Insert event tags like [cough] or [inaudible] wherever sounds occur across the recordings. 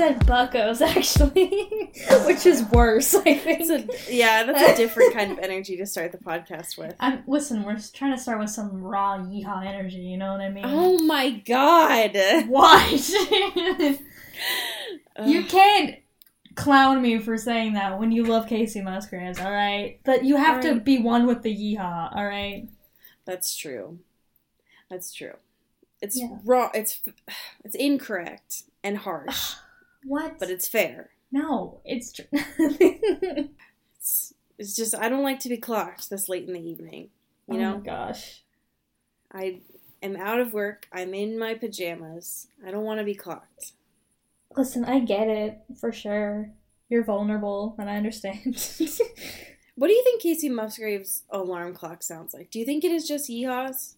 Said buckos [laughs] actually, which is worse. I think. It's a, yeah, that's a [laughs] different kind of energy to start the podcast with. I'm listen. We're trying to start with some raw yeehaw energy. You know what I mean? Oh my god! [laughs] What? you can't clown me for saying that when you love Kacey Musgraves. All right, but you have to be one with the yeehaw. All right. That's true. That's true. It's Yeah. wrong. It's [sighs] it's incorrect and harsh, [sighs] What? but it's fair. no, it's tr- [laughs] It's it's just I don't like to be clocked this late in the evening. You oh know, gosh. I am out of work. I'm in my pajamas. I don't want to be clocked. Listen, I get it for sure. You're vulnerable, and I understand. [laughs] What do you think Kacey Musgraves' alarm clock sounds like? Do you think it is just yeehaws?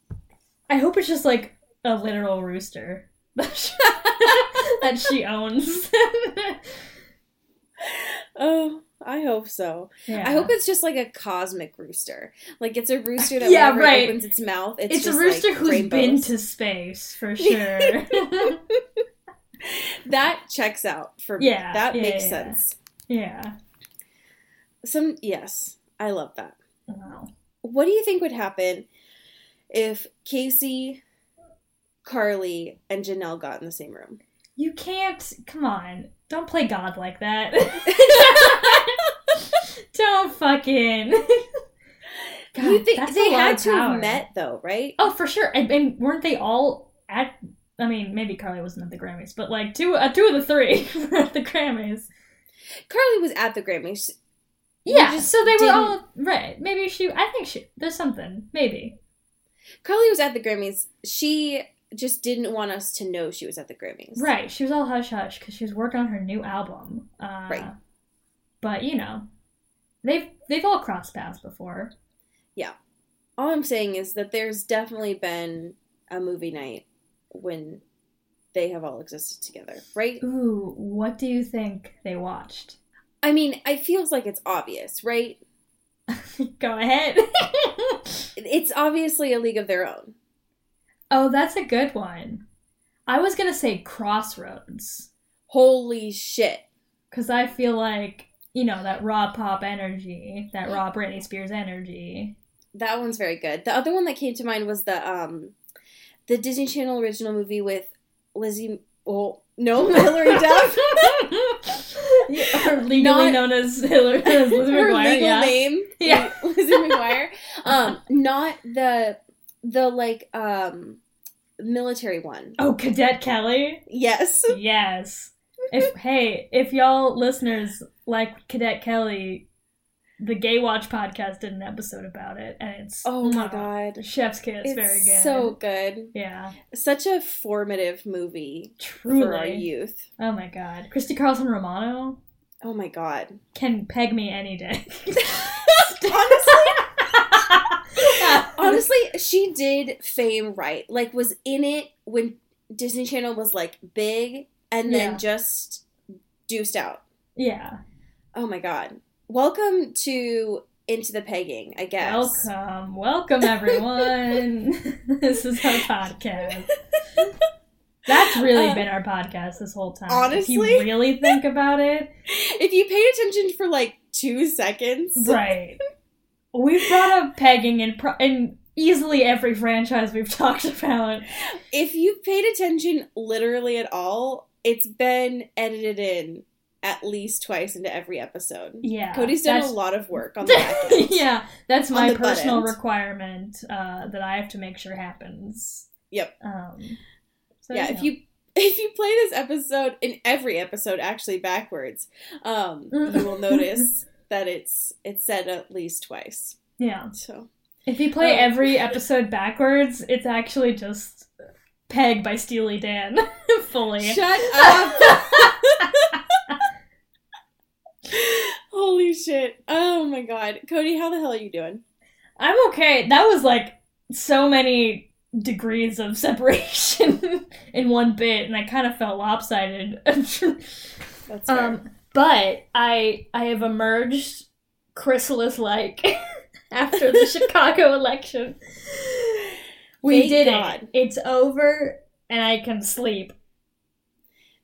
I hope it's just like a literal rooster [laughs] that she owns. [laughs] Oh, I hope so. yeah. I hope it's just like a cosmic rooster. Like it's a rooster that [laughs] Yeah, whenever right. it opens its mouth, it's, it's, a rooster like, who's been to space for sure. that checks out for me. Yeah, that yeah, makes yeah. sense. yeah. Some yes, I love that. Wow. What do you think would happen if Kacey, Carly, and Janelle got in the same room? You can't. Come on. Don't play God like that. [laughs] Don't fucking. God, you think they had to have met though, right? Oh, for sure. And, and weren't they all at? I mean, maybe Carly wasn't at the Grammys, but like two, uh, two of the three [laughs] were at the Grammys. Carly was at the Grammys. Yeah, so they were all right. Maybe she. I think she. There's something. Maybe. Carly was at the Grammys. She just didn't want us to know she was at the Grammys. Right. She was all hush hush because she was working on her new album. Uh, Right. But you know, they've they've all crossed paths before. Yeah. All I'm saying is that there's definitely been a movie night when they have all existed together, right? Ooh, what do you think they watched? I mean, it feels like it's obvious, right? [laughs] Go ahead. [laughs] It's obviously a league of their own. Oh, that's a good one. I was gonna say Crossroads Holy shit. because I feel like you know that raw pop energy, that raw Britney Spears energy. That one's very good. The other one that came to mind was the um the Disney Channel original movie with Lizzie well, no, [laughs] Hilary Duff. [laughs] Or legally Not- known as Hillary as Lizzie Her McGuire, legal yeah. name. Yeah. Lizzie McGuire. [laughs] Um, not the the like um military one. Oh, Cadet Kelly. Yes. Yes. If hey, if y'all listeners like Cadet Kelly, the Gay Watch podcast did an episode about it, and it's Oh my mwah. god. Chef's kiss, It's very good. so good. yeah, Such a formative movie truly. for our youth. Oh my god, Christy Carlson Romano Oh my god. can peg me any day. [laughs] Honestly, [laughs] honestly, she did fame right. Like was in it when Disney Channel was like big and then Yeah. just deuced out. yeah. Oh my god. Welcome to Into the Pegging, I guess. Welcome, welcome everyone. [laughs] this is our podcast. [laughs] That's really Uh, been our podcast this whole time. if you honestly? really think about it, If you paid attention for like two seconds, right? We've brought up pegging in pro- in easily every franchise we've [laughs] talked about. if you've paid attention literally at all, it's been edited in at least twice into every episode. Yeah, Cody's done a lot of work on back [laughs] yeah, that's my personal requirement uh, that I have to make sure happens. Yep. Um, so, yeah, you if know. you if you play this episode in every episode actually backwards, um, you will [laughs] notice that it's it's said at least twice. yeah, So if you play Um, every [laughs] episode backwards, it's actually just Peg by Steely Dan. [laughs] Fully. Shut [laughs] up. Holy shit. Oh my god. Cody, how the hell are you doing? I'm okay. That was like so many degrees of separation in one bit, and I kind of felt lopsided. That's fair. um, but I I have emerged chrysalis like [laughs] after the [laughs] Chicago election. We Thank did God. it. It's over, and I can sleep.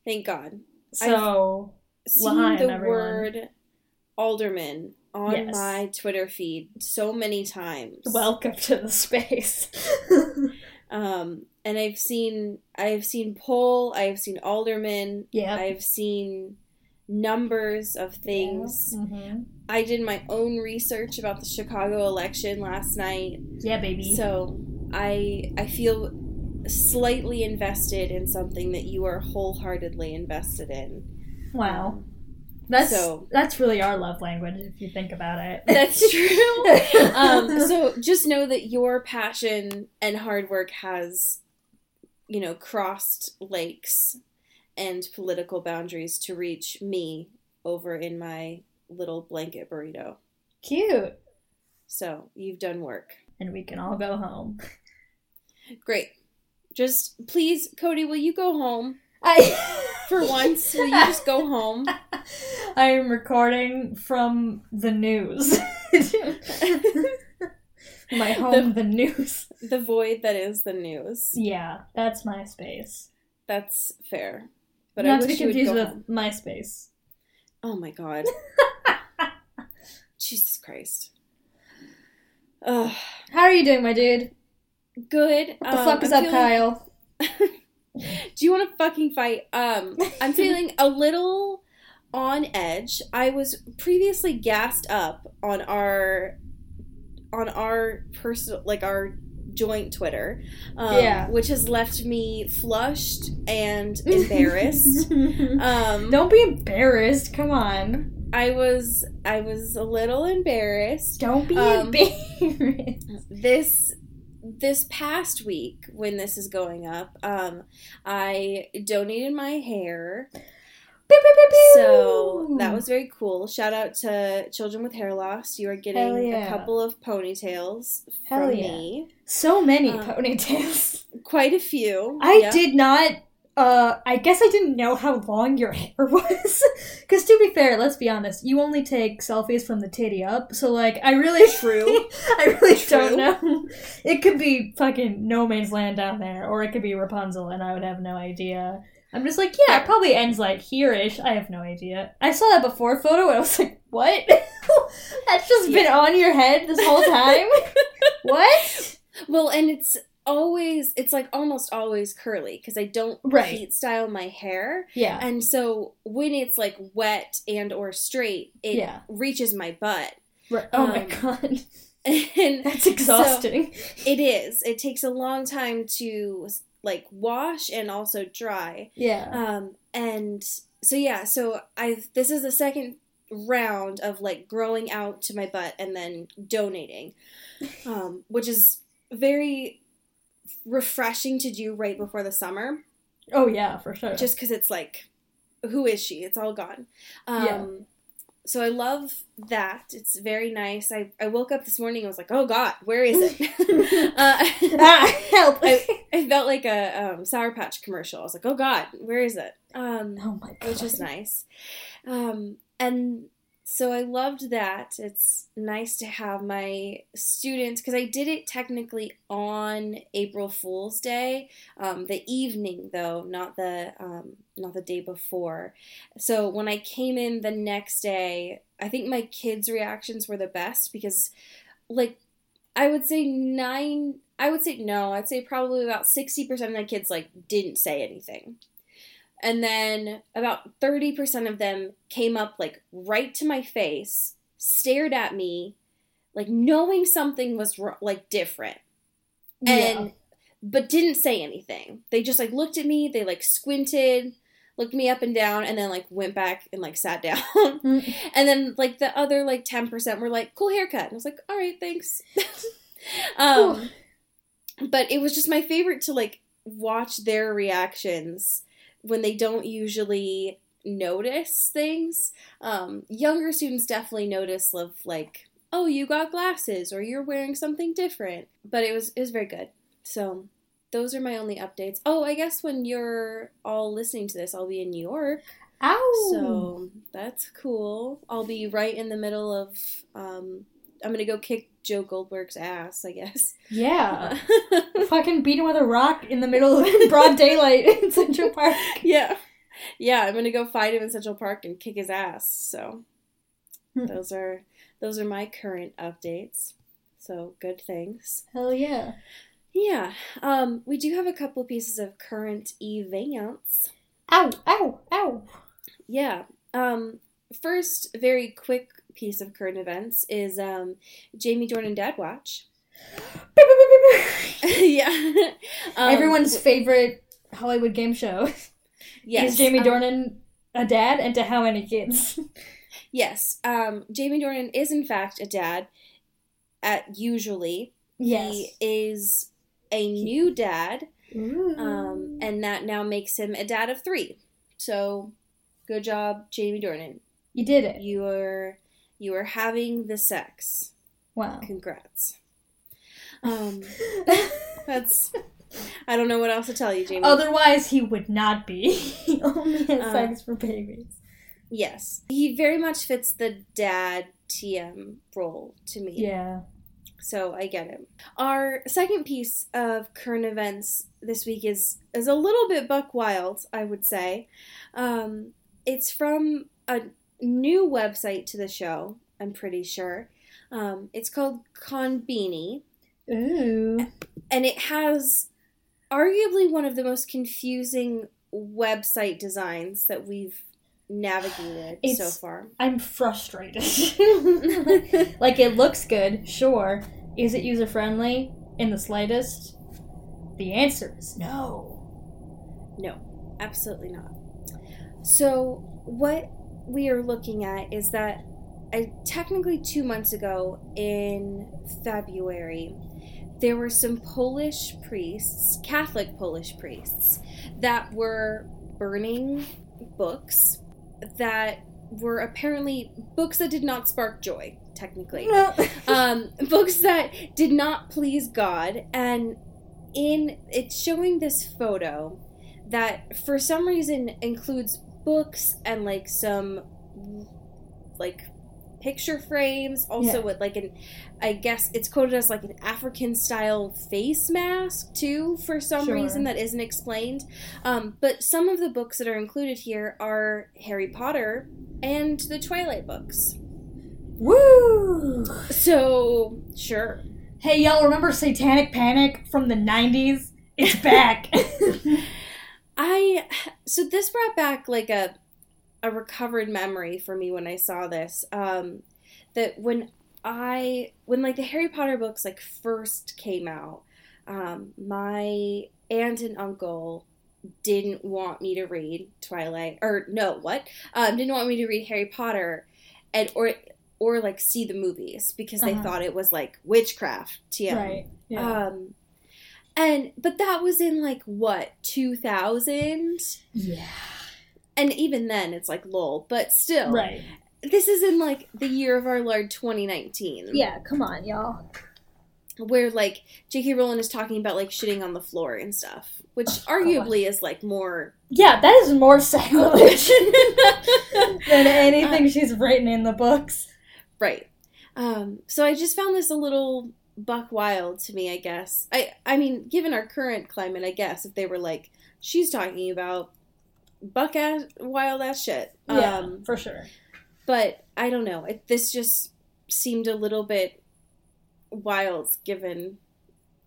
Thank God. So Seeing Lahain, the everyone. word alderman on Yes. my Twitter feed so many times. welcome to the space. [laughs] um, and I've seen I've seen poll, I've seen alderman, yeah. I've seen numbers of things. Mhm. I did my own research about the Chicago election last night. Yeah, baby. So I I feel slightly invested in something that you are wholeheartedly invested in. wow. That's So- that's really our love language if you think about it. [laughs] That's true. [laughs] um, so just know that your passion and hard work has, you know, crossed lakes and political boundaries to reach me over in my little blanket burrito. cute. So you've done work. And we can all go home. Great. Just please, Cody, will you go home I [laughs] for once? Will you just go home? [laughs] I am recording from the news. [laughs] my home, the, news. The void that is the news. Yeah, that's my space. That's fair. But Not I to be confused with home. MySpace. Oh my god. [laughs] Jesus Christ. Ugh. How are you doing, my dude? Good. What the Um, fuck is I'm up, Kyle? [laughs] Do you want to fucking fight? Um, I'm feeling a little on edge. I was previously gassed up on our on our personal like our joint Twitter, um, Yeah. which has left me flushed and [laughs] embarrassed. um, Don't be embarrassed. Come on. I was I was a little embarrassed. Don't be Um, embarrassed. [laughs] this this past week when this is going up um i donated my hair Pew, pew, pew, so that was very cool shout out to children with hair loss you are getting yeah. a couple of ponytails Hell from yeah. me so many uh, ponytails. [laughs] quite a few I yeah. did not. Uh, I guess I didn't know how long your [laughs] hair was. Because to be fair, let's be honest, you only take selfies from the titty up. So like, I really, [laughs] True. I really True. don't know. It could be fucking no man's land down there, or it could be Rapunzel, and I would have no idea. I'm just like, yeah, it probably ends like here-ish. I have no idea. I saw that before photo, and I was like, what? [laughs] That's just been on your head this whole time. [laughs] what? well and it's always it's like almost always curly because i don't Right. heat style my hair Yeah. and so when it's like wet and or straight it Yeah. reaches my butt Right. Oh my Um, god. [laughs] and That's exhausting. It is. It takes a long time to like wash and also dry. yeah. Um and so yeah, so I've this is the second round of like growing out to my butt and then donating. [laughs] Um which is very refreshing to do right before the summer oh yeah, for sure. just cuz it's like who is she? It's all gone. Um Yeah. So I love that. It's very nice. I, I woke up this morning and was like, oh God, where is it? [laughs] uh, ah, help. [laughs] I, I felt like a um, Sour Patch commercial. I was like, oh God, where is it? Um, oh my god. which is nice. Um, and so I loved that. It's nice to have my students because I did it technically on April Fool's Day, um, the evening though, not the um, not the day before. So when I came in the next day, I think my kids' reactions were the best because, like, I would say nine. I would say no. I'd say probably about sixty percent of my kids like didn't say anything and then about 30% of them came up like right to my face stared at me like knowing something was like different. And but didn't say anything. They just like looked at me they like squinted looked me up and down and then like went back and like sat [laughs] down. Mm. and then like the other like 10% were like cool haircut. And i was like all right thanks. [laughs] Um but it was just my favorite to like watch their reactions when they don't usually notice things. Um, younger students definitely notice of like, oh, you got glasses or you're wearing something different. But it was it was very good. So those are my only updates. Oh, I guess when you're all listening to this, I'll be in New York. Ow! So that's cool. I'll be right in the middle of. Um, I'm gonna go kick Joe Goldberg's ass, I guess. yeah. [laughs] Fucking beat him with a rock in the [laughs] middle of broad daylight in Central Park. yeah, yeah. I'm gonna go fight him in Central Park and kick his ass. So Hmm. those are those are my current updates. So good things. Hell yeah. Yeah. Um, we do have a couple pieces of current events. Ow! Ow! Ow! Yeah. Um, first, very quick piece of current events is um, Jamie Dornan Dad Watch. [laughs] [laughs] yeah. Um, Everyone's favorite Hollywood game show. [laughs] yes, Is Jamie um, Dornan a dad, and to how many kids? Yes. Um, Jamie Dornan is in fact a dad. At usually, Yes. he is a new dad, um, and that now makes him a dad of three. So, good job, Jamie Dornan. you did it. You are you are having the sex. Wow. Congrats. Um, that's. I don't know what else to tell you, Jamie. Otherwise, he would not be. he [laughs] only has Uh, sex for babies. yes, he very much fits the dad TM role to me. Yeah. So I get it. Our second piece of current events this week is is a little bit buck wild, I would say. Um, it's from a new website to the show. I'm pretty sure. Um, it's called Konbini, Ooh. and it has arguably one of the most confusing website designs that we've navigated so far. I'm frustrated. [laughs] [laughs] like, it looks good, sure. Is it user friendly in the slightest? The answer is no. No, absolutely not. So, what we are looking at is that I, technically two months ago in February, there were some Polish priests, Catholic Polish priests, that were burning books that were apparently books that did not spark joy, technically. [laughs] Um, books that did not please God, and in it's showing this photo that for some reason includes books and like some like picture frames, also Yeah. with like an I guess it's quoted as like an African style face mask too for some Sure. reason that isn't explained. Um, but some of the books that are included here are Harry Potter and the Twilight books. Woo! So sure. Hey, y'all remember Satanic Panic from the 90s? It's back. [laughs] I so this brought back like a a recovered memory for me when I saw this. Um, that when I when like the Harry Potter books like first came out, um, my aunt and uncle didn't want me to read Twilight or no what um, didn't want me to read Harry Potter and or or like see the movies because they Uh-huh. thought it was like witchcraft. TM. Right. Yeah. Um, and but that was in like what 2000, yeah. and even then it's like lol. But still, Right. this is in like the year of our Lord 2019. Yeah, come on, y'all. where like J.K. Rowling is talking about like shitting on the floor and stuff, which Oh, arguably is like more. Yeah, that is more sacrilege [laughs] than anything she's written in the books. right. Um, so I just found this a little buck wild to me. I guess. I I mean, given our current climate, I guess if they were like she's talking about buck ass wild ass shit. Yeah, Um, for sure. but I don't know. It, this just seemed a little bit wild given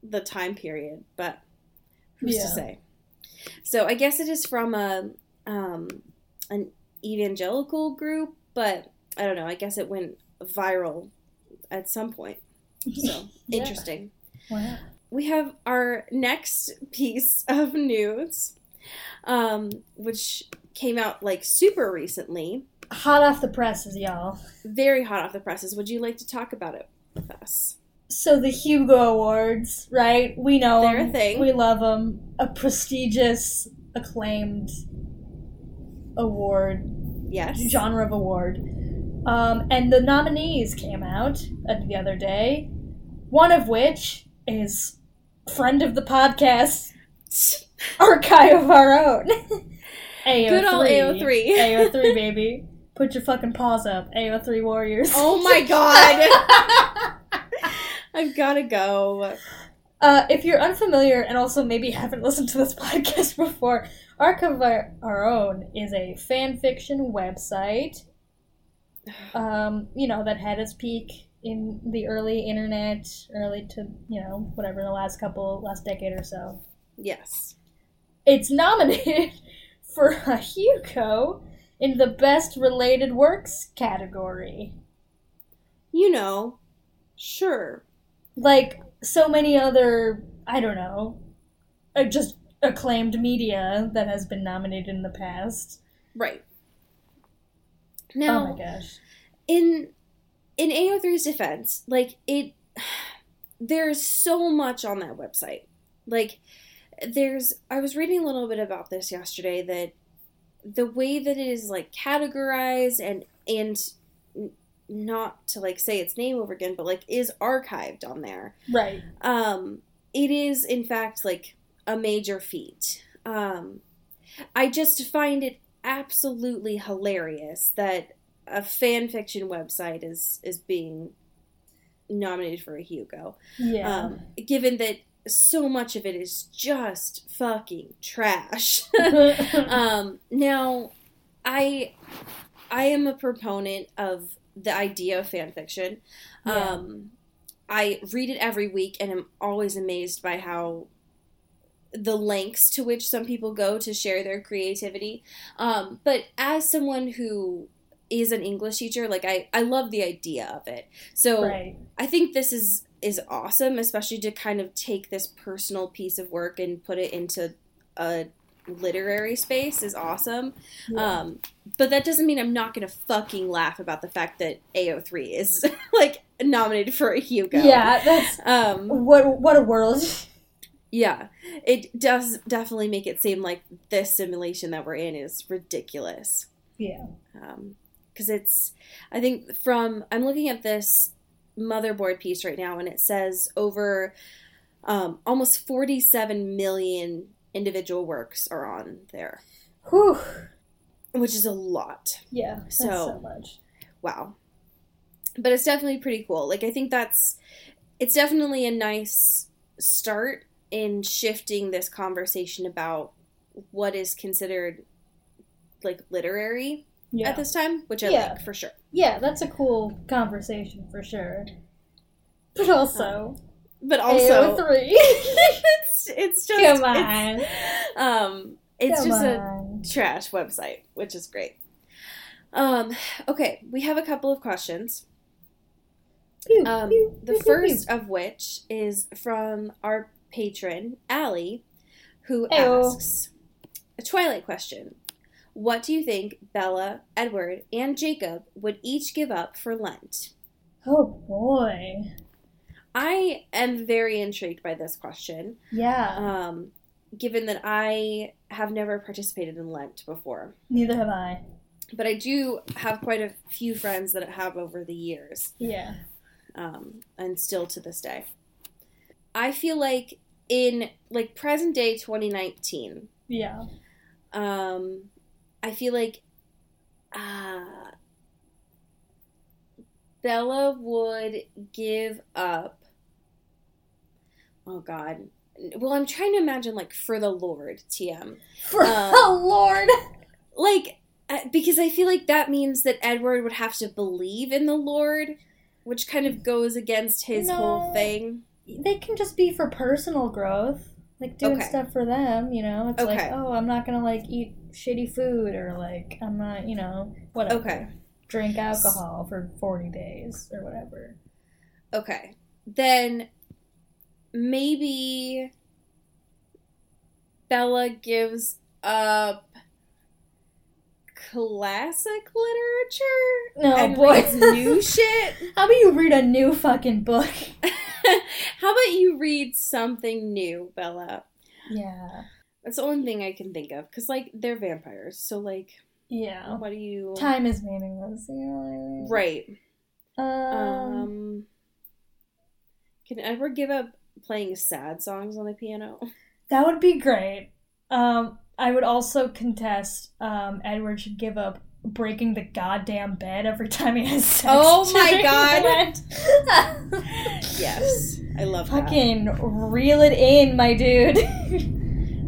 the time period, but who's Yeah. to say? So I guess it is from a um, an evangelical group, but I don't know. I guess it went viral at some point. So [laughs] Yeah. interesting. Wow. We have our next piece of news, um, which came out like super recently. Hot off the presses, y'all. very hot off the presses. Would you like to talk about it with us? So the Hugo Awards, right? We know They're a 'em. thing. We love them. A prestigious, acclaimed award, Yes. genre of award. Um, and the nominees came out uh, the other day. One of which is friend of the podcast, [laughs] archive of our own. AO3. Good old AO3. [laughs] AO3, baby. Put your fucking paws up. AO3 Warriors. Oh my god. [laughs] I've gotta go. Uh, if you're unfamiliar and also maybe haven't listened to this podcast before, Archive of Our, Our Own is a fan fiction website. Um, you know, that had its peak in the early internet, early to, you know, whatever, the last couple, last decade or so. Yes. It's nominated [laughs] for a Hugo in the Best Related Works category. You know. Sure. like so many other i don't know uh, just acclaimed media that has been nominated in the past Right. Oh Now, my gosh in in AO3's defense, like it [sighs] there's so much on that website. Like there's I was reading a little bit about this yesterday that the way that it is like categorized and and not to like say its name over again, but like is archived on there. right Um it is in fact like a major feat. Um I just find it absolutely hilarious that a fan fiction website is is being nominated for a Hugo. yeah Um, given that so much of it is just fucking trash. [laughs] [laughs] um, now, I I am a proponent of the idea of fan fiction. Yeah. Um, I read it every week and am always amazed by how the lengths to which some people go to share their creativity. Um, but as someone who is an English teacher, like I, I love the idea of it. So right I think this is is awesome, especially to kind of take this personal piece of work and put it into a literary space is awesome. yeah. Um, but that doesn't mean I'm not going to fucking laugh about the fact that AO3 is [laughs] like nominated for a Hugo. yeah that's Um, what what a world [laughs] yeah, it does definitely make it seem like this simulation that we're in is ridiculous. yeah. Because it's i think from i'm looking at this motherboard piece right now and it says over um, almost 47 million individual works are on there. Whew. which is a lot. Yeah that's So- so much. wow. But it's definitely pretty cool. Like i think that's it's definitely a nice start in shifting this conversation about what is considered like literary yeah. at this time which i Yeah. like for sure. Yeah that's a cool conversation for sure. But also but also AO3 [laughs] it's it's just come it's, on. um it's come just a trash website which is great. Um okay we have a couple of questions. Pew, um pew, the pew, first of which is from our patron Allie who Heyo. asks a twilight question what do you think Bella, Edward, and Jacob would each give up for Lent? oh boy I am very intrigued by this question. yeah um, given that I have never participated in Lent before. neither have i But I do have quite a few friends that have over the years, yeah um, and still to this day. I feel like in like present day 2019, yeah um, I feel like uh, Bella would give up. Oh God. Well, I'm trying to imagine like for the Lord, TM. For Uh, oh Lord. like uh, because I feel like that means that Edward would have to believe in the Lord, which kind of goes against his No. whole thing. They can just be for personal growth. Like doing Okay. stuff for them, you know? It's like, oh, I'm not gonna like eat shitty food or like I'm not, you know, whatever. Okay. Drink alcohol for forty days or whatever. Okay. Then maybe Bella gives up classic literature No, and boy. reads new [laughs] shit. How about you read a new fucking book? [laughs] How about you read something new, Bella? Yeah. That's the only thing I can think of. Because, like, they're vampires. So, like, Yeah. what do you. Time is meaningless. You know I mean? Right. Um, Um, can Edward give up playing sad songs on the piano? [laughs] that would be great. Um, I would also contest um, Edward should give up breaking the goddamn bed every time he has sex. Oh [laughs] my God. [laughs] Yes. I love that. Fucking reel it in, my dude. [laughs]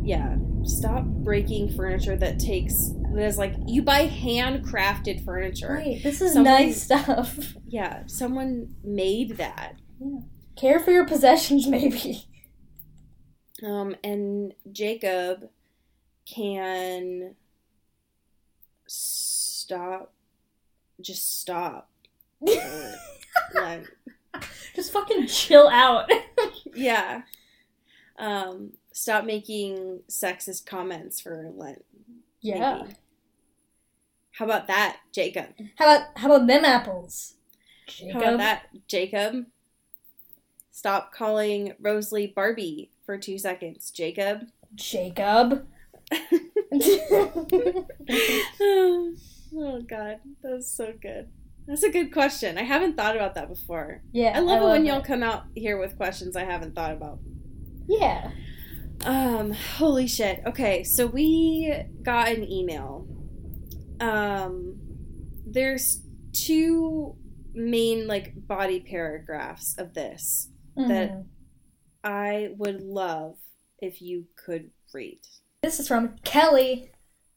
Yeah. Stop breaking furniture that takes. That is like. You buy handcrafted furniture. Right, this is Someone- nice stuff. Yeah. Someone made that. Care for your possessions, maybe. Um, and Jacob can stop, just stop. [laughs] Lent. Just fucking chill out. [laughs] yeah. Um, stop making sexist comments for Lent. yeah. maybe. How about that, Jacob? How about how about them apples? How about that, Jacob? Stop calling Rosalie Barbie for two seconds, Jacob. Jacob. [laughs] oh god, that's so good. That's a good question. I haven't thought about that before. yeah, I love it when it. y'all come out here with questions I haven't thought about. Yeah. Um, holy shit. Okay, so we got an email. Um, there's two main like body paragraphs of this that Mhm. I would love if you could read. This is from Kelly.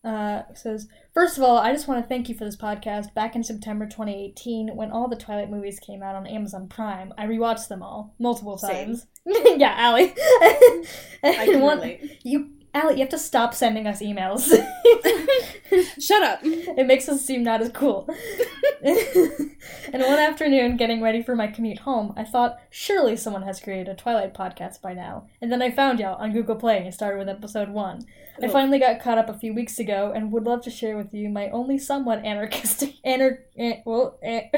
Uh, says, First of all, I just want to thank you for this podcast. Back in September 2018, when all the Twilight movies came out on Amazon Prime, I rewatched them all multiple times. [laughs] yeah, Allie. I can [laughs] One- relate. You, Allie, you have to stop sending us emails. [laughs] [laughs] Shut up. it makes us seem not as cool. [laughs] and one afternoon, getting ready for my commute home, I thought, surely someone has created a Twilight podcast by now. And then I found y'all on Google Play and started with episode one. I Oh. finally got caught up a few weeks ago and would love to share with you my only somewhat anarchistic, [laughs] anar- an- well, an-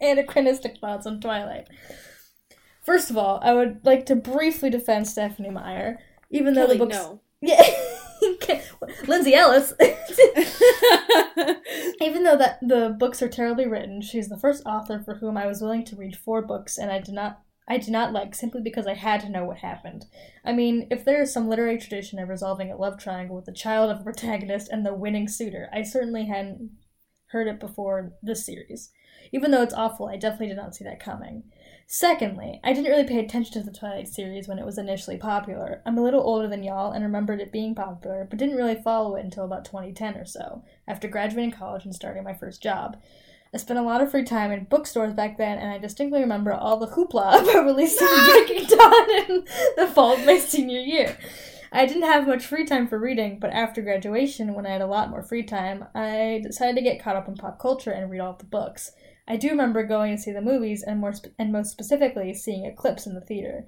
anachronistic thoughts on Twilight. First of all, I would like to briefly defend Stephenie Meyer, even though Kelly, the books. no. Yeah, [laughs] Lindsay Ellis. [laughs] Even though that the books are terribly written, she's the first author for whom I was willing to read four books, and I did not. I did not like simply because I had to know what happened. I mean, if there is some literary tradition of resolving a love triangle with the child of a protagonist and the winning suitor, I certainly hadn't heard it before this series. Even though it's awful, I definitely did not see that coming. Secondly, I didn't really pay attention to the Twilight series when it was initially popular. I'm a little older than y'all and remembered it being popular, but didn't really follow it until about 2010 or so, after graduating college and starting my first job. I spent a lot of free time in bookstores back then, and I distinctly remember all the hoopla [laughs] about releasing [laughs] Breaking Dawn in the fall of my senior year. I didn't have much free time for reading, but after graduation, when I had a lot more free time, I decided to get caught up in pop culture and read all the books. I do remember going to see the movies, and more sp- and most specifically, seeing Eclipse in the theater.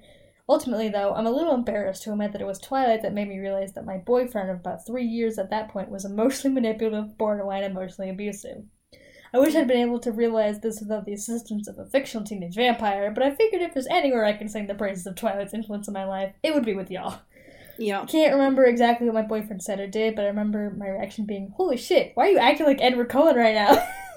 Ultimately, though, I'm a little embarrassed to admit that it was Twilight that made me realize that my boyfriend of about three years at that point was emotionally [laughs] manipulative, borderline emotionally abusive. I wish I'd been able to realize this without the assistance of a fictional teenage vampire, but I figured if there's anywhere I can sing the praises of Twilight's influence in my life, it would be with y'all. yeah. I can't remember exactly what my boyfriend said or did, but I remember my reaction being, Holy shit, why are you acting like Edward Cullen right now? [laughs]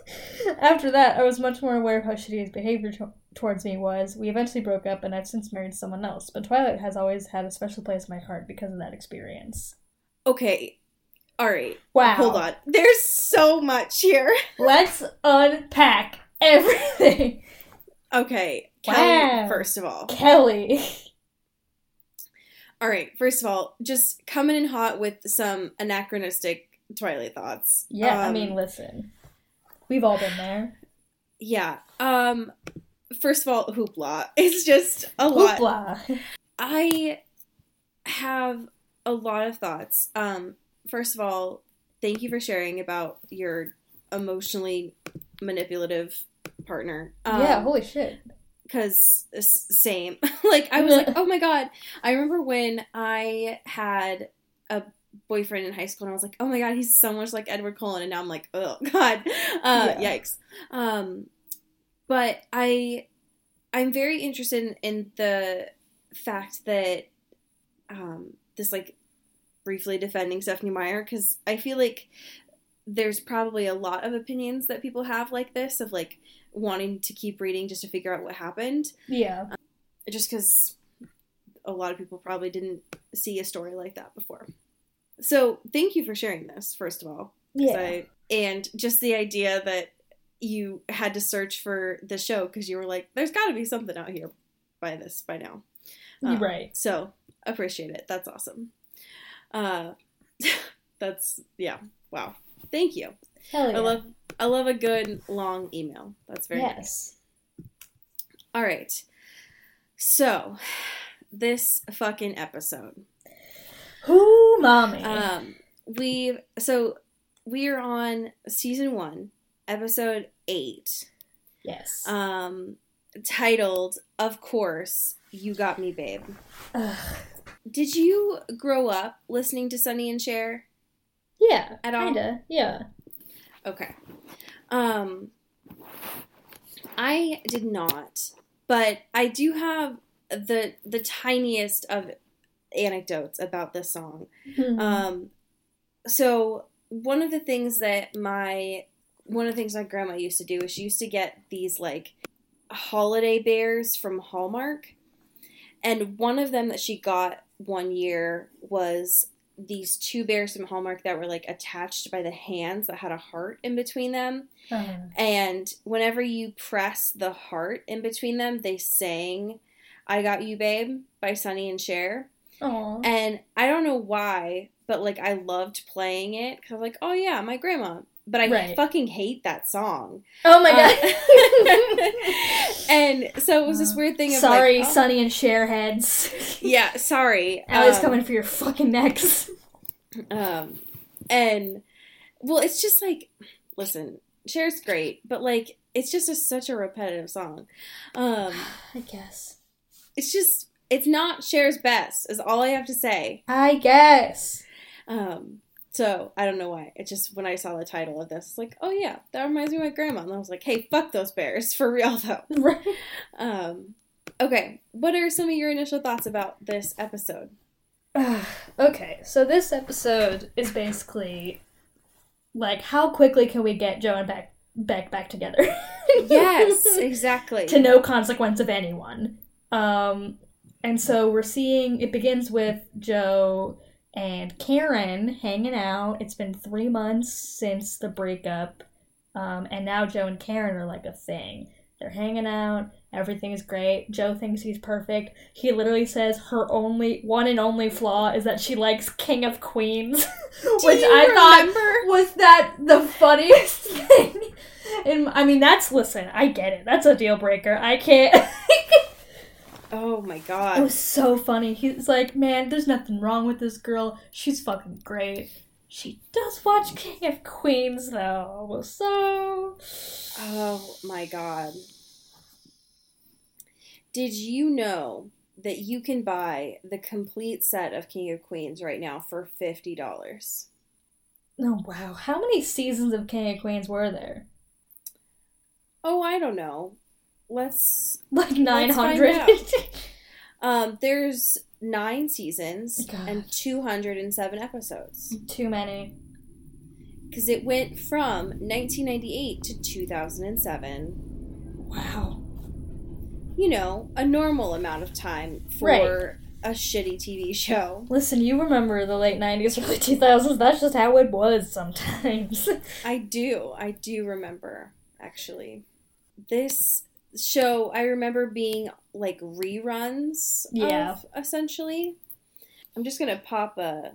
After that, I was much more aware of how shitty his behavior to- towards me was. We eventually broke up, and I've since married someone else, but Twilight has always had a special place in my heart because of that experience. Okay. All right. Wow. Hold on. There's so much here. [laughs] Let's unpack everything. Okay. Kelly, Wow. first of all. Kelly. [laughs] All right. First of all, just coming in hot with some anachronistic Twilight thoughts. Yeah, I Um, mean, listen. We've all been there. Yeah. Um. First of all, hoopla. [laughs] It's just a lot. Hoopla. I have a lot of thoughts. Um. First of all, thank you for sharing about your emotionally manipulative partner. Um, yeah, holy shit. because same [laughs] like i was like [laughs] oh my god i remember when i had a boyfriend in high school, and I was like, oh my god, he's so much like Edward Cullen, and now I'm like, oh [laughs] god, uh, Yeah. yikes. Um, but I, I'm very interested in, in the fact that, um, this like briefly defending Stephenie Meyer because I feel like there's probably a lot of opinions that people have like this of like wanting to keep reading just to figure out what happened Yeah. just because a lot of people probably didn't see a story like that before. So thank you for sharing this, first of all. Yeah. I- and just the idea that you had to search for the show because you were like, there's got to be something out here by this by now. Um, right. So appreciate it. That's awesome. Uh, [laughs] that's yeah. Wow. Thank you. Hell yeah. I love I love a good long email. That's very nice. All right. So, this fucking episode. Who, mommy? Um, we so we are on season one, episode eight. yes. Um, titled, of course, "You Got Me, Babe." Ugh. Did you grow up listening to Sonny and Cher? yeah. At all? Kinda. Yeah. Okay. Um I did not, but I do have the the tiniest of anecdotes about this song. Hmm. Um so one of the things that my one of the things my grandma used to do is she used to get these like holiday bears from Hallmark. And one of them that she got one year was these two bears from Hallmark that were like attached by the hands that had a heart in between them. Uh, And whenever you press the heart in between them, they sang I Got You Babe by Sonny and Cher. And I don't know why, but like I loved playing it because I was like, oh yeah, my grandma. But I Right. fucking hate that song. oh my Uh, god. [laughs] and so it was this Uh, weird thing of Sorry, like, oh, Sonny and Cher heads. [laughs] Yeah, sorry. Allie's Um, coming for your fucking necks. Um, and well, it's just like, listen, Cher's great, but like, it's just a, such a repetitive song. Um, [sighs] I guess. it's just, it's not Cher's best, is all I have to say. I guess. Um, so I don't know why. It just when I saw the title of this, it's like, oh yeah, that reminds me of my grandma, and I was like, hey, fuck those bears [laughs] for real though. [laughs] Right. Um, okay, what are some of your initial thoughts about this episode? [sighs] okay, so this episode is basically like how quickly can we get Joe and Beck Beck back together? [laughs] Yes, exactly. to no consequence of anyone. Um, and so we're seeing it begins with Joe and Karen hanging out. It's been three months since the breakup, um, and now Joe and Karen are like a thing. They're hanging out. Everything is great. Joe thinks he's perfect. He literally says her only one and only flaw is that she likes King of Queens, [laughs] which I thought was that the funniest [laughs] thing. And I mean, that's listen. I get it. That's a deal breaker. I can't. [laughs] Oh my god. it was so funny. He's like, man, there's nothing wrong with this girl. She's fucking great. She does watch King of Queens though, so Oh my god. Did you know that you can buy the complete set of King of Queens right now for $50? oh wow. How many seasons of King of Queens were there? Oh, I don't know. Let's Like nine find hundred. um there's 9 seasons God. and 207 episodes Too many. cuz it went from 1998 to 2007. Wow. You know, a normal amount of time for Right. a shitty TV show. Listen, you remember the late nineties, [laughs] early two thousands. That's just how it was sometimes. I do. I do remember, actually. This show, I remember being like reruns Yeah. of, essentially. I'm just to pop a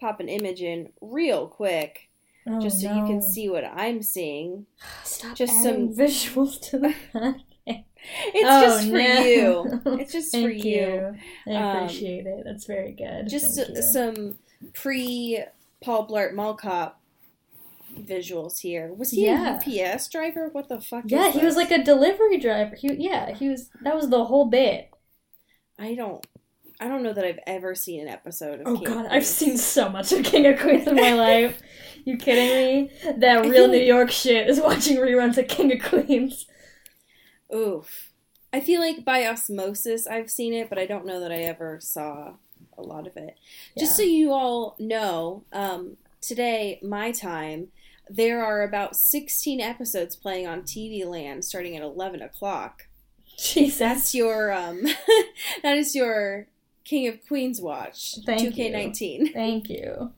pop an image in real quick Oh, just so you can see what I'm seeing. [sighs] Stop just some visuals to the [laughs] It's Oh, just for no. you. [laughs] It's just for you. you. I Um, appreciate it. That's very good. Just Thank you. some pre Paul Blart Mall Cop visuals here. Was he Yeah. a UPS driver? What the fuck? yeah, is he was like a delivery driver. He yeah, he was. That was the whole bit. I don't I don't know that I've ever seen an episode of Oh King of god, I've seen so much of King of Queens in my [laughs] life. You kidding me? That real New York shit is watching reruns of King of Queens. Oof. I feel like by osmosis I've seen it, but I don't know that I ever saw a lot of it. Just so you all know, um, today, my time, there are about 16 episodes playing on TV Land starting at 11 o'clock. Jesus. That's your, um, [laughs] that is your King of Queens watch. Thank 2K19. [laughs] Thank you.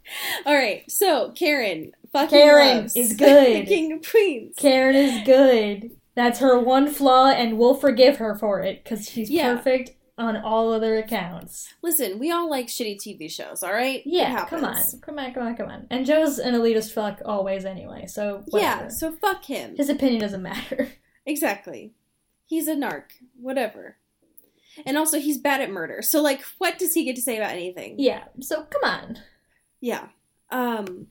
All right, so Karen, fucking Karen is good. [laughs] King of Queens. Karen is good. That's her one flaw, and we'll forgive her for it because she's Yeah. perfect on all other accounts. Listen, we all like shitty TV shows, all right? Yeah, come on, come on, come on, come on. And Joe's an elitist fuck always anyway, so Yeah, so fuck him. his opinion doesn't matter. [laughs] Exactly. He's a narc. Whatever. And also, he's bad at murder. So, like, what does he get to say about anything? Yeah, so come on. Yeah. Um,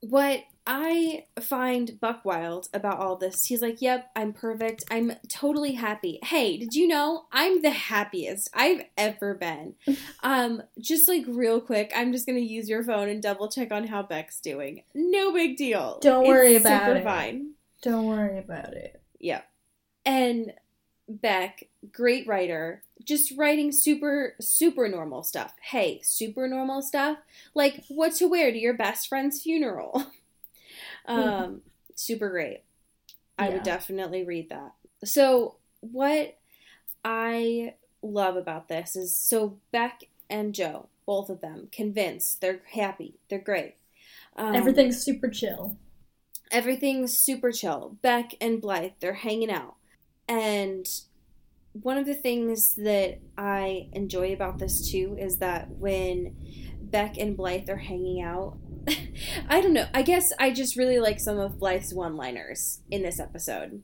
what I find Buck Wild about all this, he's like, yep, I'm perfect. I'm totally happy. Hey, did you know I'm the happiest I've ever been? [laughs] um, just like real quick, I'm just gonna use your phone and double check on how Beck's doing. No big deal. Don't worry It's about super it. Fine. Don't worry about it. Yeah. And Beck, great writer, just writing super, super normal stuff. Hey, super normal stuff? Like what to wear to your best friend's funeral. [laughs] um, super great. I Yeah. would definitely read that. So, what I love about this is so Beck and Joe, both of them, convinced, they're happy, they're great. Um, Everything's super chill. everything's super chill. Beck and Blythe, they're hanging out. And one of the things that I enjoy about this too is that when Beck and Blythe are hanging out, I don't know. I guess I just really like some of Blythe's one liners in this episode.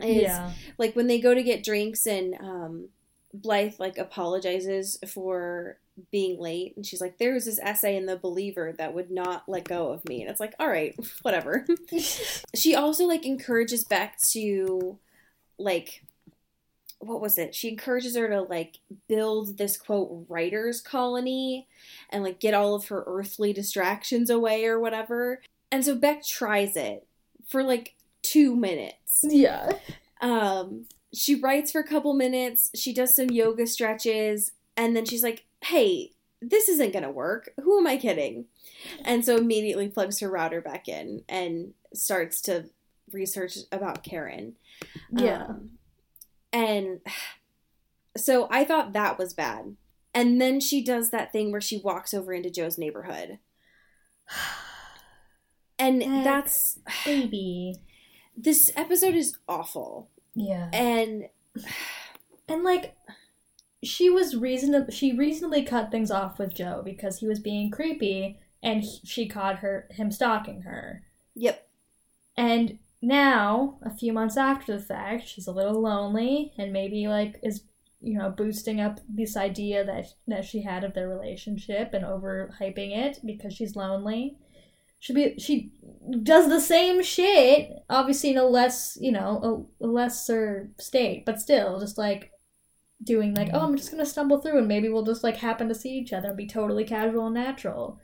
Is yeah. like when they go to get drinks and um, Blythe like apologizes for being late and she's like there was this essay in the believer that would not let go of me and it's like all right [laughs] whatever [laughs] she also like encourages beck to like what was it? She encourages her to like build this quote writers colony and like get all of her earthly distractions away or whatever. And so beck tries it for like two minutes. Yeah. um she writes for a couple minutes. She does some yoga stretches. And then she's like hey this isn't gonna work. Who am i kidding? And so immediately plugs her router back in and starts to research about karen. Yeah. Um, and so i thought that was bad and then she does that thing where she walks over into joe's neighborhood [sighs] and that's Baby. this episode is awful Yeah. and [sighs] And like she was reasonable she reasonably cut things off with Joe because he was being creepy and he- she caught her him stalking her. yep And now, a few months after the fact, she's a little lonely and maybe like is you know boosting up this idea that that she had of their relationship and overhyping it because she's lonely. She be she does the same shit, obviously in a less you know a, a lesser state, but still just like doing like oh I'm just gonna stumble through and maybe we'll just like happen to see each other and be totally casual and natural.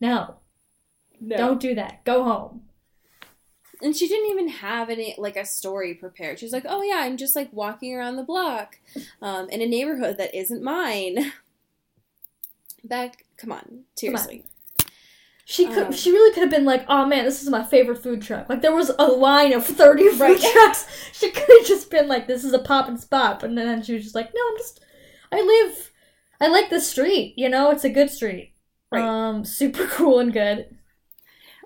No, no. don't do that. Go home. And she didn't even have any like a story prepared. She was like, "Oh yeah, I'm just like walking around the block, um, in a neighborhood that isn't mine." [laughs] Beck, come on, seriously. She could. Um, she really could have been like, "Oh man, this is my favorite food truck." Like there was a line of thirty food Right. [laughs] trucks. She could have just been like, "This is a pop and spot," but then she was just like, "No, I'm just. I live. I like this street. You know, it's a good street. Right. Um, super [laughs] cool and good.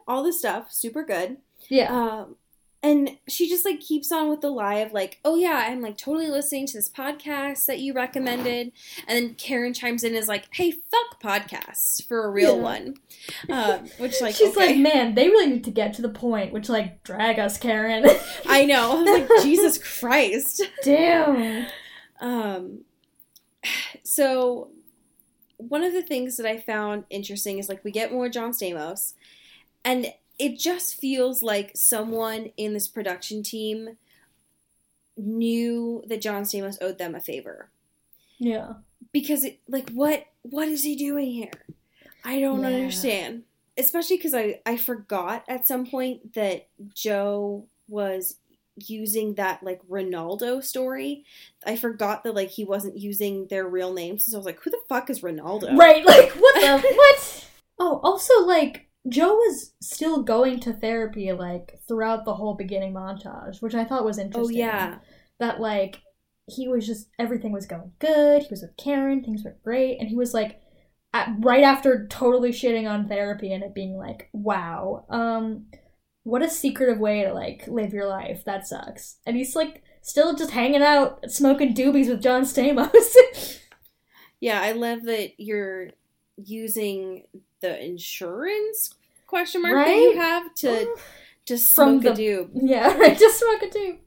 All the stuff, super good. Yeah, Um, and she just like keeps on with the lie of like, "Oh yeah, I'm like totally listening to this podcast that you recommended," and then Karen chimes in and is like, "Hey, fuck podcasts for a real Yeah. one," um, which like [laughs] she's okay. like, "Man, they really need to get to the point." Which like, drag us, Karen. [laughs] I know. I was like, [laughs] Jesus Christ. Damn. Um, so one of the things that I found interesting is like we get more John Stamos, and it just feels like someone in this production team knew that John Stamos owed them a favor. Yeah. because it, like what what is he doing here? I don't Yeah. understand. Especially because I I forgot at some point that Joe was using that like Ronaldo story. I forgot that like he wasn't using their real names. So I was like, who the fuck is Ronaldo? Right, like what the [laughs] what? Oh, also like Joe was still going to therapy like throughout the whole beginning montage, which I thought was interesting. Oh interesting. yeah. That like he was just everything was going good. He was with Karen, things were great, and he was like at, right after totally shitting on therapy and it being like, wow, um, what a secretive way to like live your life. That sucks. And he's like still just hanging out, smoking doobies with John Stamos. [laughs] Yeah, I love that you're using the insurance question mark that you have to to smoke a the- doob. yeah, right. Just smoke a doob.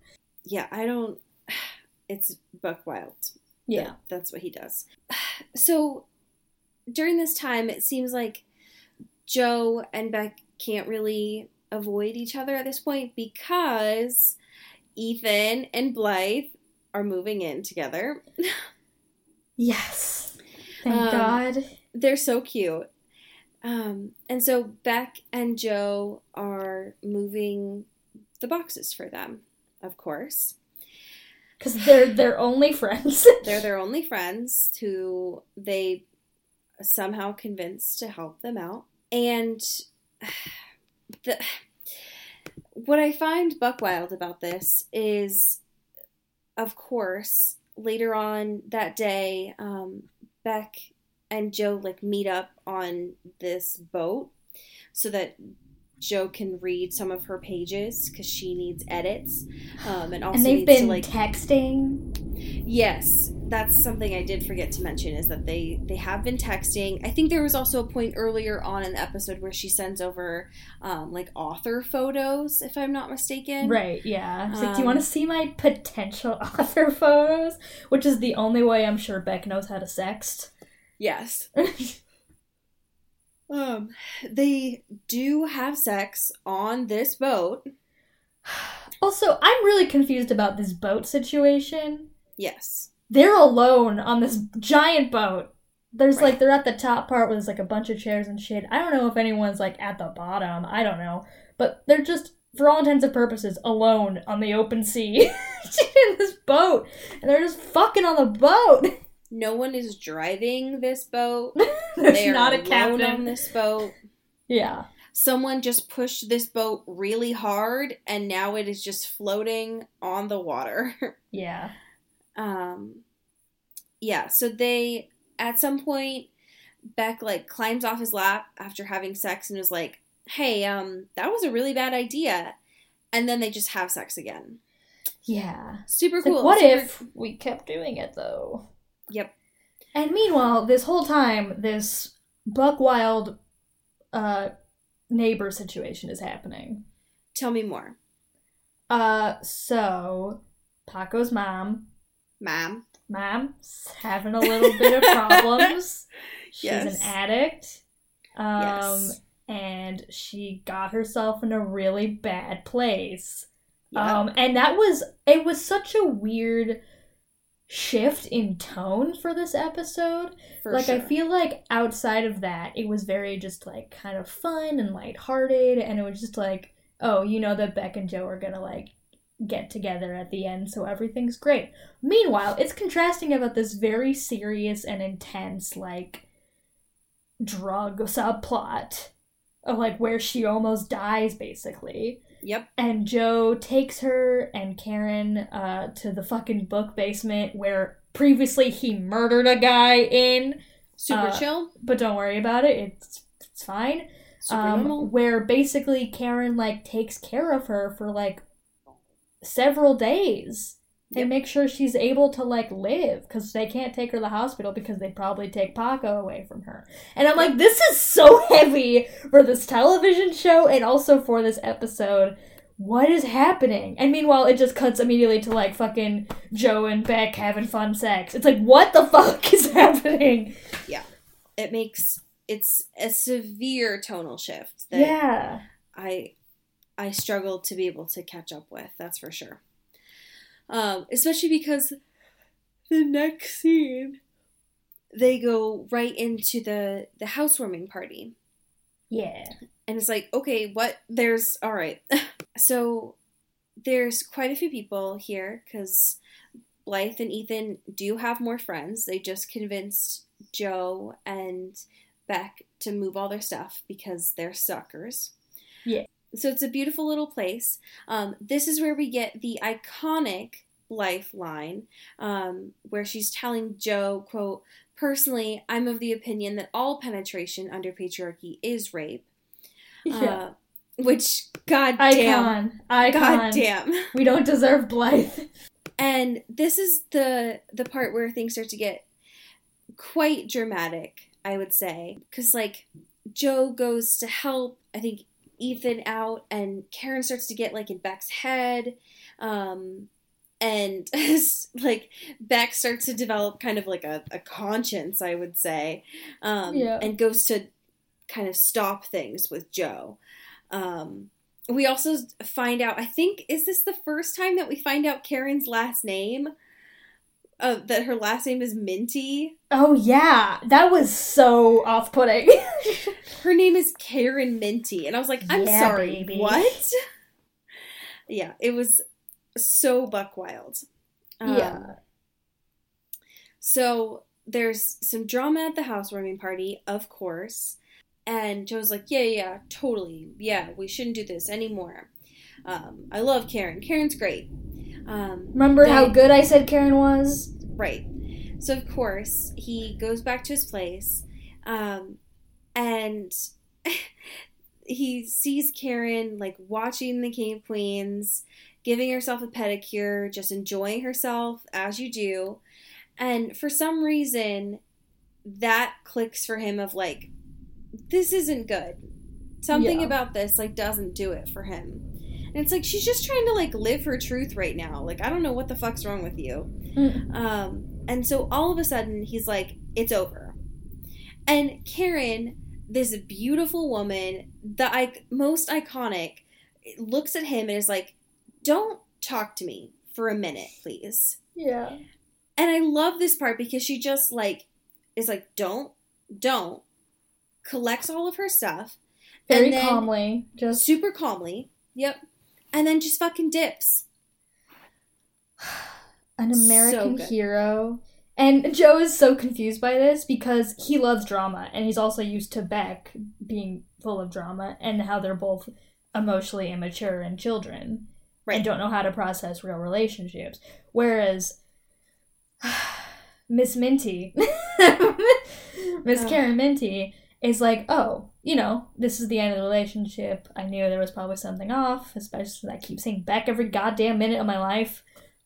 Yeah, I don't. [sighs] It's Buck Wild. Yeah. That- that's what he does. [sighs] So during this time, it seems like Joe and Beck can't really avoid each other at this point because Ethan and Blythe are moving in together. [laughs] Yes. Thank Um, God. They're so cute. Um, and so Beck and Joe are moving the boxes for them, of course. Because they're they're only friends. [laughs] They're their only friends who they somehow convinced to help them out. And [sighs] the what I find buck wild about this is, of course, later on that day, um, Beck and Joe like meet up on this boat so that Joe can read some of her pages because she needs edits, um, and also and they've been to like texting. Yes, that's something I did forget to mention is that they they have been texting. I think there was also a point earlier on in the episode where she sends over um, like author photos, if I'm not mistaken. Right, yeah. It's like, do you Um, want to see my potential [laughs] author photos? Which is the only way I'm sure Beck knows how to sext. Yes. [laughs] Um, they do have sex on this boat. also, I'm really confused about this boat situation. Yes. They're alone on this giant boat. There's Right. like they're at the top part where there's like a bunch of chairs and shit. I don't know if anyone's like at the bottom. I don't know. But they're just for all intents and purposes alone on the open sea [laughs] in this boat. And they're just fucking on the boat. [laughs] No one is driving this boat. [laughs] There's they are not a captain. on this boat. Yeah. someone just pushed this boat really hard and now it is just floating on the water. [laughs] Yeah. um yeah, so they at some point Beck like climbs off his lap after having sex and is like, "Hey, um that was a really bad idea." And then they just have sex again. Yeah. Super It's cool. like, what super- if we kept doing it though? Yep. And meanwhile, this whole time, this buck wild uh, neighbor situation is happening. Tell me more. Uh, so Paco's mom, mom, mom's having a little bit of problems. [laughs] She's Yes. an addict. Um, Yes. and she got herself in a really bad place. Yeah. Um, and that was it was such a weird shift in tone for this episode. for like I feel like outside of that, it was very just like kind of fun and lighthearted, and it was just like, oh, you know that Beck and Joe are gonna like get together at the end, so everything's great. Meanwhile, it's contrasting about this very serious and intense like drug subplot of like where she almost dies basically Yep. and Joe takes her and Karen uh, to the fucking book basement where previously he murdered a guy in. Super Uh, chill. But don't worry about it; it's it's fine. Super Um, normal. where basically Karen like takes care of her for like several days Yep. and make sure she's able to like live because they can't take her to the hospital because they probably take Paco away from her. And I'm like, this is so [laughs] heavy for this television show and also for this episode. What is happening? And meanwhile, it just cuts immediately to like fucking Joe and Beck having fun sex. It's like, what the [laughs] fuck is happening? Yeah, it makes it's a severe tonal shift that yeah. I I struggled to be able to catch up with. That's for sure. Um, especially because the next scene they go right into the the housewarming party. Yeah. And it's like, okay, what? There's all right. [laughs] so there's quite a few people here because Blythe and Ethan do have more friends. They just convinced Joe and Beck to move all their stuff because they're suckers. Yeah. So it's a beautiful little place. Um, this is where we get the iconic lifeline um, where she's telling Joe, quote, Personally, I'm of the opinion that all penetration under patriarchy is rape. [laughs] Yeah. Uh, which, god damn. Icon. Icon. God damn. We don't deserve Blythe. And this is the the part where things start to get quite dramatic, I would say, because like Joe goes to help, I think Ethan out, and Karen starts to get like in Beck's head, um, and [laughs] like Beck starts to develop kind of like a, a conscience, I would say, um, Yeah. and goes to kind of stop things with Joe. Um, we also find out, I think, is this the first time that we find out Karen's last name? Uh, that her last name is Minty. Oh yeah, that was so off-putting. [laughs] Her name is Karen Minty. And I was like, I'm Yeah, sorry, baby. what? [laughs] yeah, it was so buck wild. Um, Yeah. So there's some drama at the housewarming party, of course. And Joe's like, yeah, yeah, totally. Yeah, we shouldn't do this anymore. Um, I love Karen. Karen's great. Um, Remember how good I said Karen was? Right. So of course he goes back to his place, um, and [laughs] he sees Karen like watching the King of Queens, giving herself a pedicure, just enjoying herself as you do, and for some reason, that clicks for him of like, this isn't good. Something Yeah. about this like doesn't do it for him. And it's like she's just trying to like live her truth right now. Like I don't know what the fuck's wrong with you. Mm. Um, and so all of a sudden, he's like, it's over. And Karen, this beautiful woman, the I- most iconic, looks at him and is like, don't talk to me for a minute, please. Yeah. And I love this part because she just like, is like, don't, don't, collects all of her stuff Very calmly. Just super calmly. Yep. And then just fucking dips. [sighs] an American good. hero. And Joe is so confused by this because he loves drama and he's also used to Beck being full of drama and how they're both emotionally immature and children Right. and don't know how to process real relationships. Whereas [sighs] Miss Minty, [laughs] Miss. Karen Minty, is like, oh, you know, this is the end of the relationship. I knew there was probably something off, especially since I keep saying Beck every goddamn minute of my life.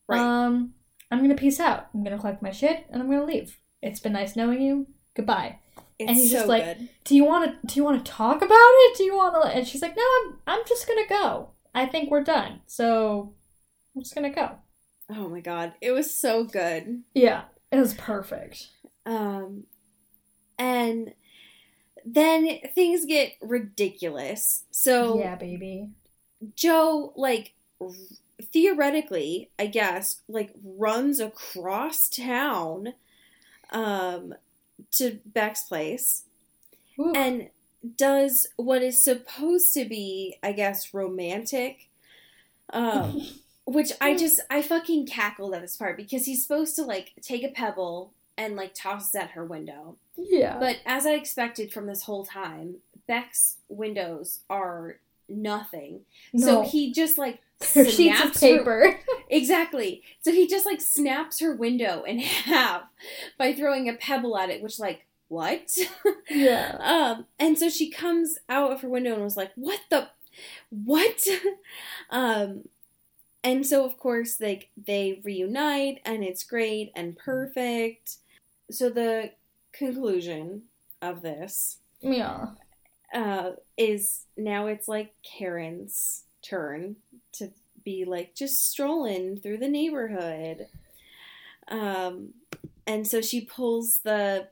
Right. Um, I'm gonna peace out. I'm gonna collect my shit and I'm gonna leave. It's been nice knowing you. Goodbye. It's and he's so just like, good. Do you want to? Do you want to talk about it? Do you want to? And she's like, No, I'm. I'm just gonna go. I think we're done. So I'm just gonna go. Oh my god. It was so good. Yeah, it was perfect. Um, and then things get ridiculous. So yeah, baby. Joe, like, r- theoretically, I guess, like, runs across town um, to Beck's place Ooh. and does what is supposed to be, I guess, romantic. Um, [laughs] which I just, I fucking cackled at this part because he's supposed to, like, take a pebble and, like, tosses at her window. yeah. But as I expected from this whole time, Beck's windows are nothing. no, So he just like [laughs] sheets of snaps her- paper. [laughs] exactly. So he just like snaps her window in [laughs] half by throwing a pebble at it, which like what? yeah. um, and so she comes out of her window and was like, "What the, what?" um, and so of course like they reunite and it's great and perfect. So the conclusion of this Yeah. uh, is now it's like Karen's turn to be like just strolling through the neighborhood. Um, and so she pulls the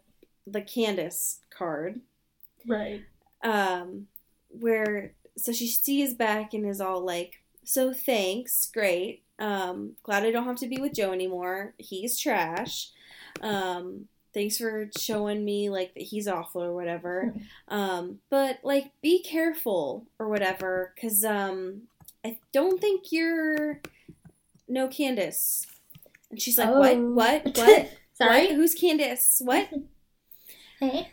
the Candace card, Right. um, where so she sees Beck and is all like, "So thanks, great. Um, glad I don't have to be with Joe anymore. He's trash. Um, thanks for showing me like that he's awful or whatever. [laughs] um, but like be careful or whatever, because um, I don't think you're no Candace. And she's like, what, Oh. what, [laughs] what? Sorry. What? Who's Candace? What? [laughs] Hey.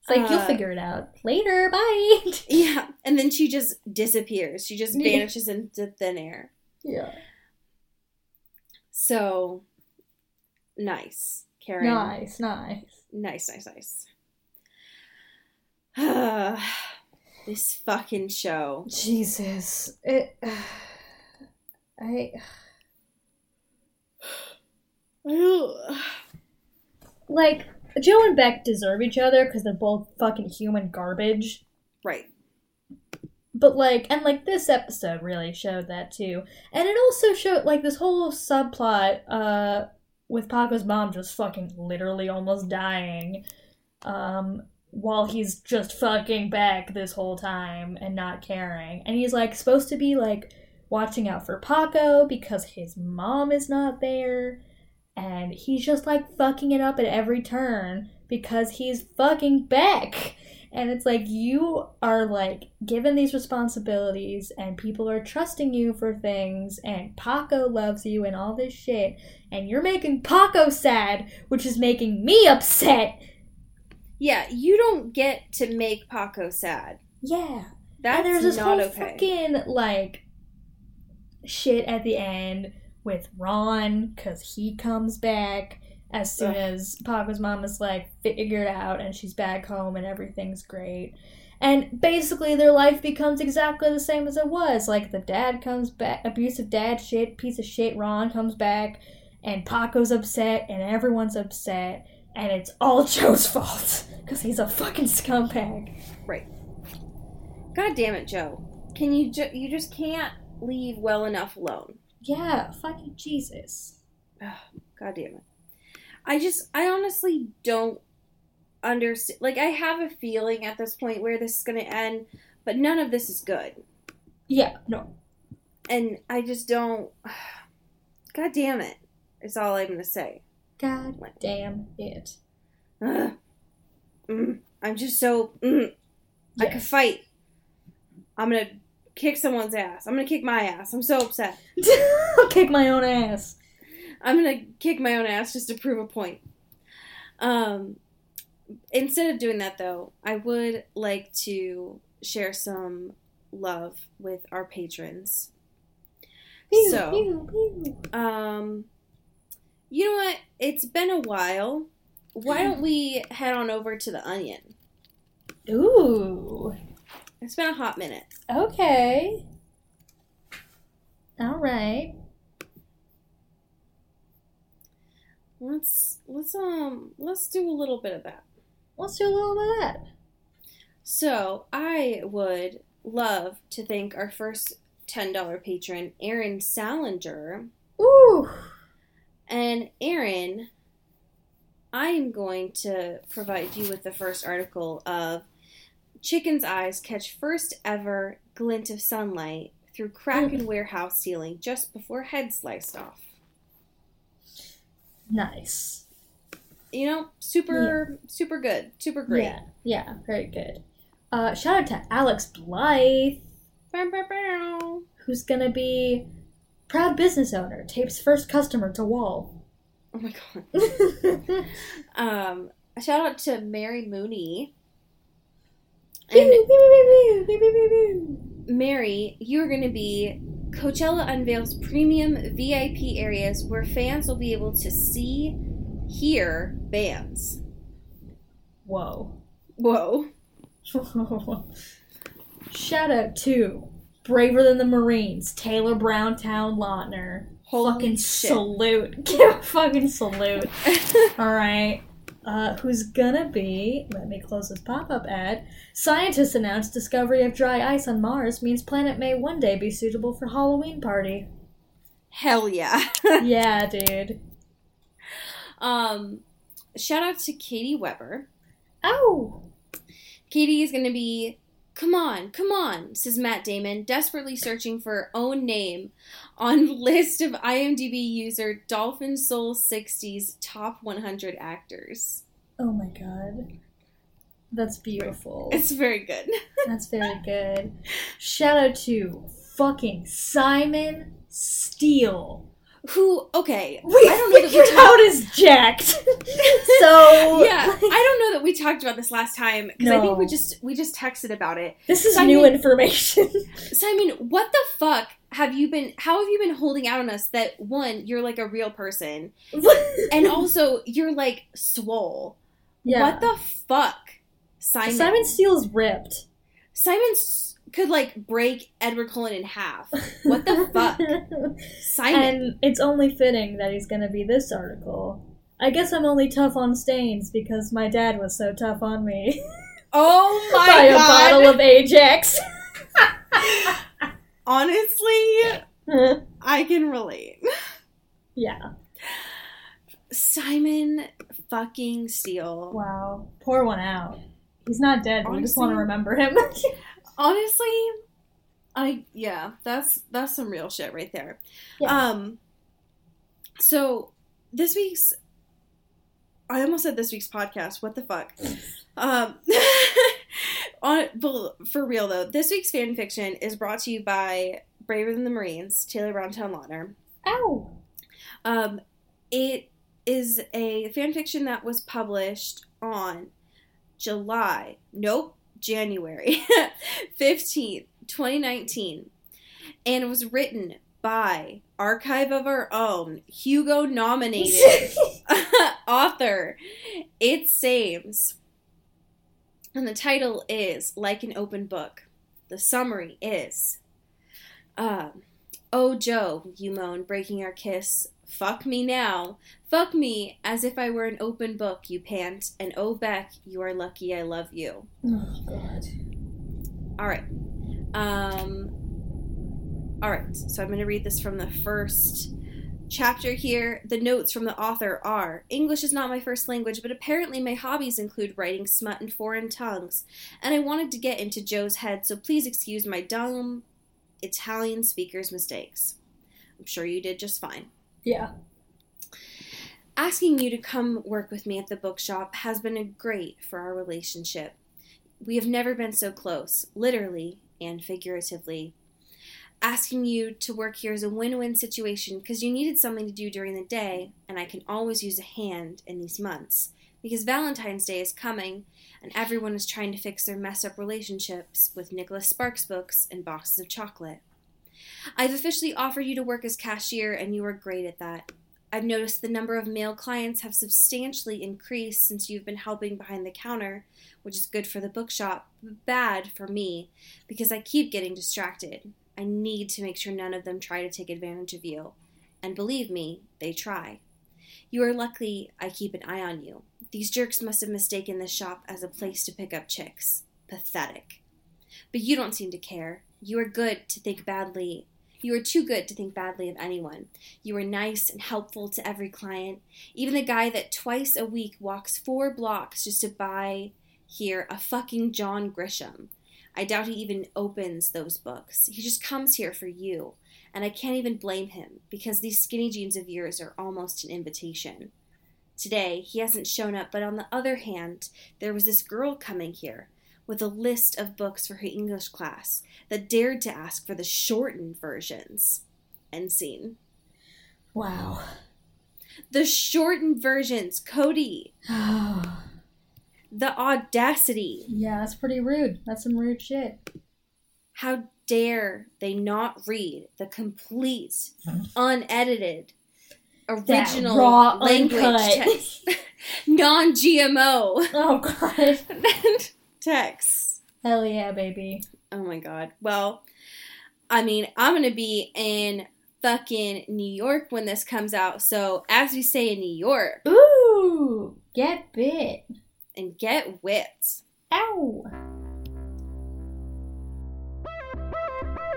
It's like you'll Uh, figure it out later. Bye. Yeah, and then she just disappears. She just vanishes into thin air. yeah. So nice, Karen. Nice, nice. nice, nice, nice. [sighs] this fucking show. Jesus. It. [sighs] I. [sighs] Like, Joe and Beck deserve each other because they're both fucking human garbage. right. But, like, and like this episode really showed that too. And it also showed, like, this whole subplot, uh, with Paco's mom just fucking literally almost dying, um, while he's just fucking Beck this whole time and not caring. And he's, like, supposed to be, like, watching out for Paco because his mom is not there. And he's just, like, fucking it up at every turn because he's fucking Beck. And it's like you are like given these responsibilities and people are trusting you for things and Paco loves you and all this shit and you're making Paco sad, which is making me upset. Yeah, you don't get to make Paco sad. Yeah. That's and there's this whole okay. fucking like shit at the end with Ron cuz he comes back as soon as Paco's mom is like figured out and she's back home and everything's great. And basically their life becomes exactly the same as it was. Like the dad comes back, abusive dad shit, piece of shit Ron comes back and Paco's upset and everyone's upset and it's all [laughs] Joe's fault cuz he's a fucking scumbag. Right. God damn it, Joe. Can you ju- you just can't leave well enough alone. Yeah, fucking Jesus. God damn it. I just, I honestly don't understand. Like, I have a feeling at this point where this is going to end, but none of this is good. Yeah, no. And I just don't. [sighs] God damn it. Is all I'm going to say. God damn it. Ugh. Mm. I'm just so. Mm. I could fight. I'm going to kick someone's ass. I'm going to kick my ass. I'm so upset. [laughs] I'll kick my own ass. I'm gonna kick my own ass just to prove a point. Um, instead of doing that, though, I would like to share some love with our patrons. So, Pew, pew. um, you know what? It's been a while. Why don't we head on over to the Onion? Ooh. It's been a hot minute. Okay. All right. Let's let's um let's do a little bit of that. Let's do a little bit of that. So I would love to thank our first ten dollar patron, Aaron Salinger. Ooh. And Aaron, I am going to provide you with the first article of Chicken's eyes catch first ever glint of sunlight through crack in warehouse ceiling just before head sliced off. Nice. You know, super super good, super great. Yeah. Yeah. Very good. Uh, shout out to Alex Blythe, Bow, bow, bow. who's gonna be proud business owner, tapes first customer to Wall. Oh my god. [laughs] Um, shout out to Mary Mooney. And. Mary, you're to be Coachella unveils premium VIP areas where fans will be able to see, hear bands. Whoa. Whoa. [laughs] Shout out to Braver Than the Marines, Taylor Browntown Lautner. Holy fucking shit. salute. [laughs] Give a fucking salute. [laughs] Alright. Uh, who's gonna be, let me close this pop up ad. Scientists announced discovery of dry ice on Mars means planet may one day be suitable for Halloween party. Hell yeah. [laughs] yeah, dude. um, shout out to Katie Weber. Oh! Katie is to be, come on, come on, says Matt Damon, desperately searching for her own name on list of IMDb user Dolphin Soul 60's top 100 actors. Oh my god. That's beautiful. It's very good. [laughs] That's very good. Shout out to fucking Simon Steele. Who? Okay, We I don't know that we talked- out is jacked. [laughs] so yeah, I don't know that we talked about this last time because I think we just we just texted about it. this is Simon- new information. Simon, what the fuck have you been? How have you been holding out on us that one, you're like a real person, [laughs] and also you're like swole. yeah. What the fuck, Simon? Simon Steele's ripped. Simon could like break Edward Cullen in half. What the [laughs] fuck, Simon? and it's only fitting that he's gonna be this article. I guess I'm only tough on stains because my dad was so tough on me. oh [laughs] my By a bottle of Ajax. Honestly, I can relate. yeah. Simon fucking Steele. Wow. Pour one out. He's not dead. We just want to remember him. [laughs] Honestly, I yeah, that's that's some real shit right there. Yeah. Um so this week's I almost said this week's podcast. What the fuck? [laughs] Um [laughs] on for real though, this week's fan fiction is brought to you by Braver Than the Marines, Taylor Browntown Lautner. Ow. Um, it is a fan fiction that was published on July, nope, January [laughs] 15th, 2019. And it was written by Archive of Our Own, Hugo nominated [laughs] [laughs] author, It Sames. And the title is Like an Open Book. The summary is um, Oh, Joe, you moan, breaking our kiss. Fuck me now. Fuck me as if I were an open book, you pant. And oh, Beck, you are lucky I love you. oh god. All right. Um. All right. So I'm going to read this from the first chapter here. The notes from the author are English is not my first language, but apparently my hobbies include writing smut in foreign tongues. And I wanted to get into Joe's head, so please excuse my dumb Italian speaker's mistakes. I'm sure you did just fine. Yeah. Asking you to come work with me at the bookshop has been a great for our relationship. We have never been so close, literally and figuratively. Asking you to work here is a win win situation because you needed something to do during the day, and I can always use a hand in these months. Because Valentine's Day is coming, and everyone is trying to fix their messed up relationships with Nicholas Sparks books and boxes of chocolate. I've officially offered you to work as cashier, and you are great at that. I've noticed the number of male clients have substantially increased since you've been helping behind the counter, which is good for the bookshop, but bad for me because I keep getting distracted. I need to make sure none of them try to take advantage of you. And believe me, they try. You are lucky I keep an eye on you. These jerks must have mistaken this shop as a place to pick up chicks. Pathetic. But you don't seem to care. You are good to think badly. You are too good to think badly of anyone. You are nice and helpful to every client, even the guy that twice a week walks four blocks just to buy here a fucking John Grisham. I doubt he even opens those books. He just comes here for you, and I can't even blame him because these skinny jeans of yours are almost an invitation. Today, he hasn't shown up, but on the other hand, there was this girl coming here with a list of books for her English class that dared to ask for the shortened versions. End scene. Wow. The shortened versions, Cody. [sighs] [sighs] The audacity. yeah, that's pretty rude. That's some rude shit. How dare they not read the complete, unedited, original raw, language text, [laughs] non GMO Oh god. [laughs] text? Hell yeah, baby. Oh my god. Well, I mean, I'm gonna be in fucking New York when this comes out. So, as we say in New York, Ooh, get bit. And get whipped. Ow.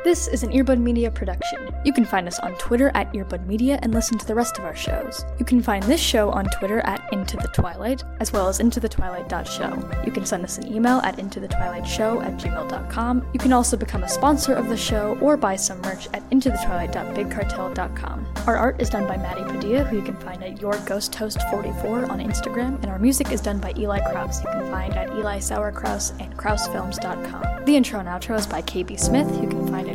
This is an Earbud Media production. You can find us on Twitter at Earbud Media and listen to the rest of our shows. You can find this show on Twitter at Into the Twilight, as well as IntoTheTwilight.show. You can send us an email at IntoTheTwilightShow at gmail.com. You can also become a sponsor of the show or buy some merch at IntoTheTwilight.BigCartel.com. Our art is done by Maddie Padilla, who you can find at YourGhostHost44 on Instagram, and our music is done by Eli Krause, you can find at Eli Sauerkraus and KrauseFilms.com. The intro and outro is by KB Smith, who you can find